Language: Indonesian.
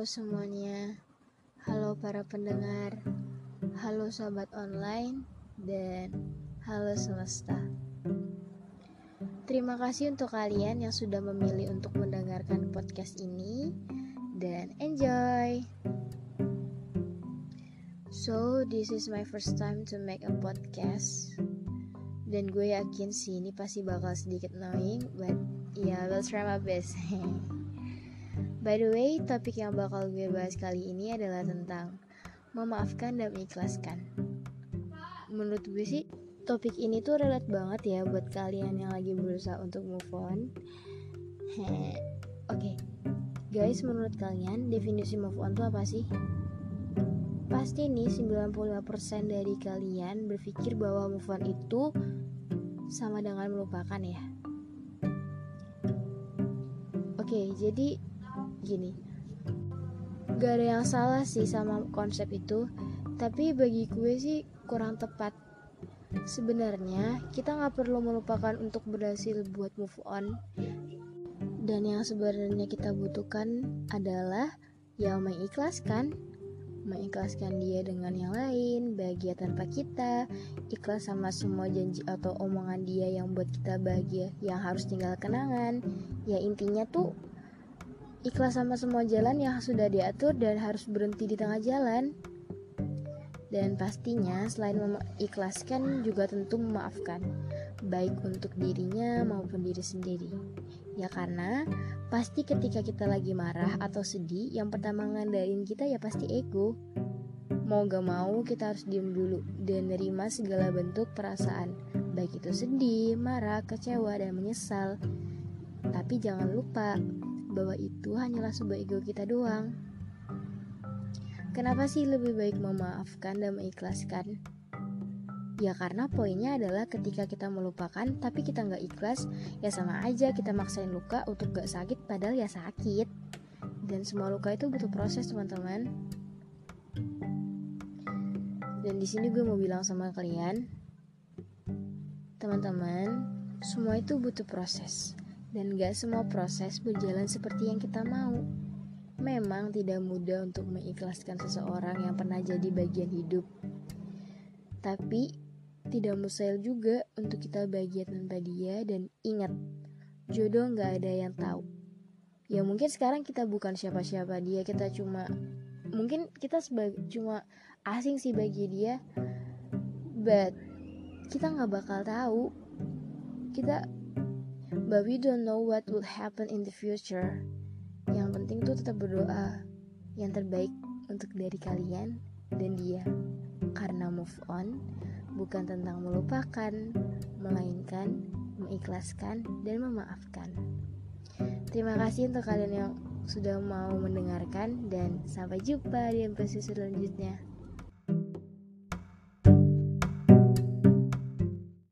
Halo semuanya, halo para pendengar, halo sahabat online, dan halo semesta. Terima kasih untuk kalian yang sudah memilih untuk mendengarkan podcast ini, dan enjoy! So, this is my first time to make a podcast, dan gue yakin sih ini pasti bakal sedikit annoying, but yeah, we'll try my best. By the way, topik yang bakal gue bahas kali ini adalah tentang memaafkan dan mengikhlaskan. Menurut gue sih, topik ini tuh relate banget ya buat kalian yang lagi berusaha untuk move on. Oke, okay. guys, menurut kalian definisi move on tuh apa sih? Pasti nih 95% dari kalian berpikir bahwa move on itu sama dengan melupakan ya. Oke, okay, jadi gini. Gak ada yang salah sih sama konsep itu. Tapi bagi gue sih kurang tepat. Sebenarnya kita nggak perlu melupakan untuk berhasil buat move on. Dan yang sebenarnya kita butuhkan adalah yang mengikhlaskan. Mengikhlaskan dia dengan yang lain, bahagia tanpa kita, ikhlas sama semua janji atau omongan dia yang buat kita bahagia, yang harus tinggal kenangan. Ya intinya tuh ikhlas sama semua jalan yang sudah diatur dan harus berhenti di tengah jalan. Dan pastinya selain mengikhlaskan juga tentu memaafkan, baik untuk dirinya maupun diri sendiri. Ya karena pasti ketika kita lagi marah atau sedih, yang pertama ngandain kita ya pasti ego. Mau gak mau kita harus diem dulu dan nerima segala bentuk perasaan, baik itu sedih, marah, kecewa, dan menyesal. Tapi jangan lupa, bahwa itu hanyalah sebuah ego kita doang. Kenapa sih lebih baik memaafkan dan mengikhlaskan? Ya karena poinnya adalah ketika kita melupakan tapi kita nggak ikhlas, ya sama aja kita maksain luka untuk gak sakit padahal ya sakit. Dan semua luka itu butuh proses teman-teman. Dan di sini gue mau bilang sama kalian, teman-teman, semua itu butuh proses dan gak semua proses berjalan seperti yang kita mau. Memang tidak mudah untuk mengikhlaskan seseorang yang pernah jadi bagian hidup. Tapi tidak mustahil juga untuk kita bahagia tanpa dia dan ingat, jodoh gak ada yang tahu. Ya mungkin sekarang kita bukan siapa-siapa dia, kita cuma mungkin kita cuma asing sih bagi dia, but kita nggak bakal tahu. Kita but we don't know what will happen in the future. Yang penting tuh tetap berdoa yang terbaik untuk dari kalian dan dia. Karena move on bukan tentang melupakan, melainkan mengikhlaskan dan memaafkan. Terima kasih untuk kalian yang sudah mau mendengarkan dan sampai jumpa di episode selanjutnya.